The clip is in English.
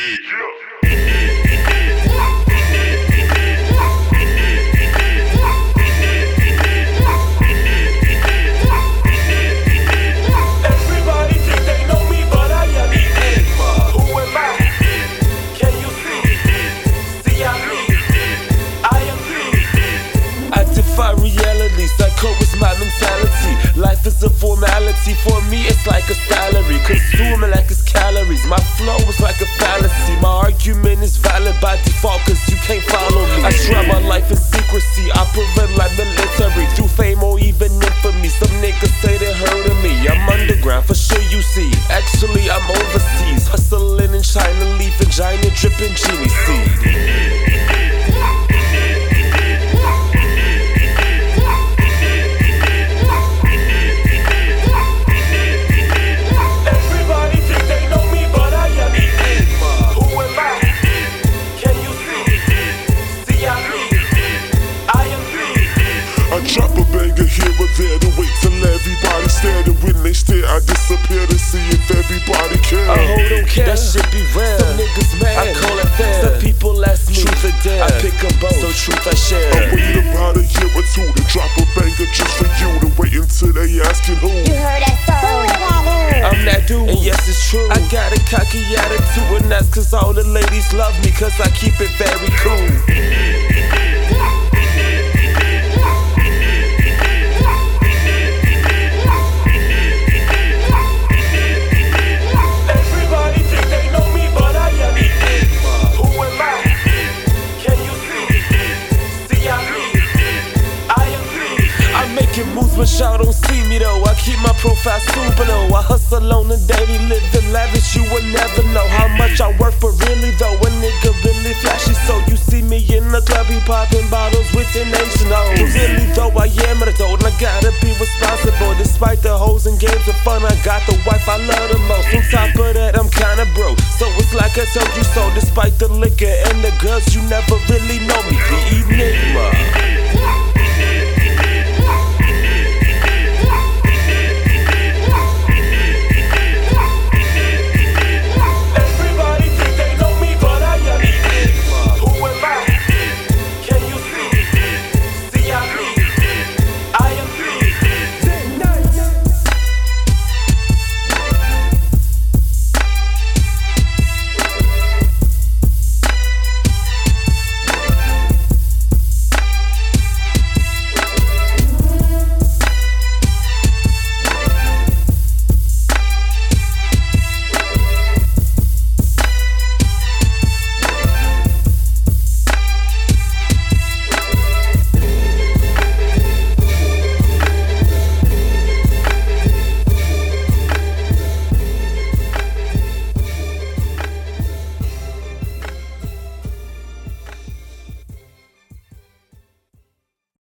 Everybody think they know me, but I am Enigma. Who am I? Can you see? See, I'm me. I am me. I defy reality, psycho is my mentality. Life is valid by default, cause you can't follow me. I try my life in secrecy, operate like military. Wait till everybody stare. And when they stare, I disappear to see if everybody care. A hoe don't care. That shit be real. Some niggas mad. I call it fair. Some people ask me. Truth or dare. I pick pick 'em both. So truth I share. I wait about a year or two to drop a banger just for you to wait until they asking who. You heard that song? I'm that dude. And yes, it's true. I got a cocky attitude, and that's cause all the ladies love me, cause I keep it very cool. Making moves, but y'all don't see me though. I keep my profile super low. I hustle on the daily, living lavish. You will never know how much I work for really though. A nigga really flashy, so you see me in the club, he popping bottles with the nation But really though, I am an adult, and I gotta be responsible. Despite the hoes and games of fun, I got the wife I love the most. On top of that, I'm kinda broke, so it's like I told you so. Despite the liquor and the girls, you never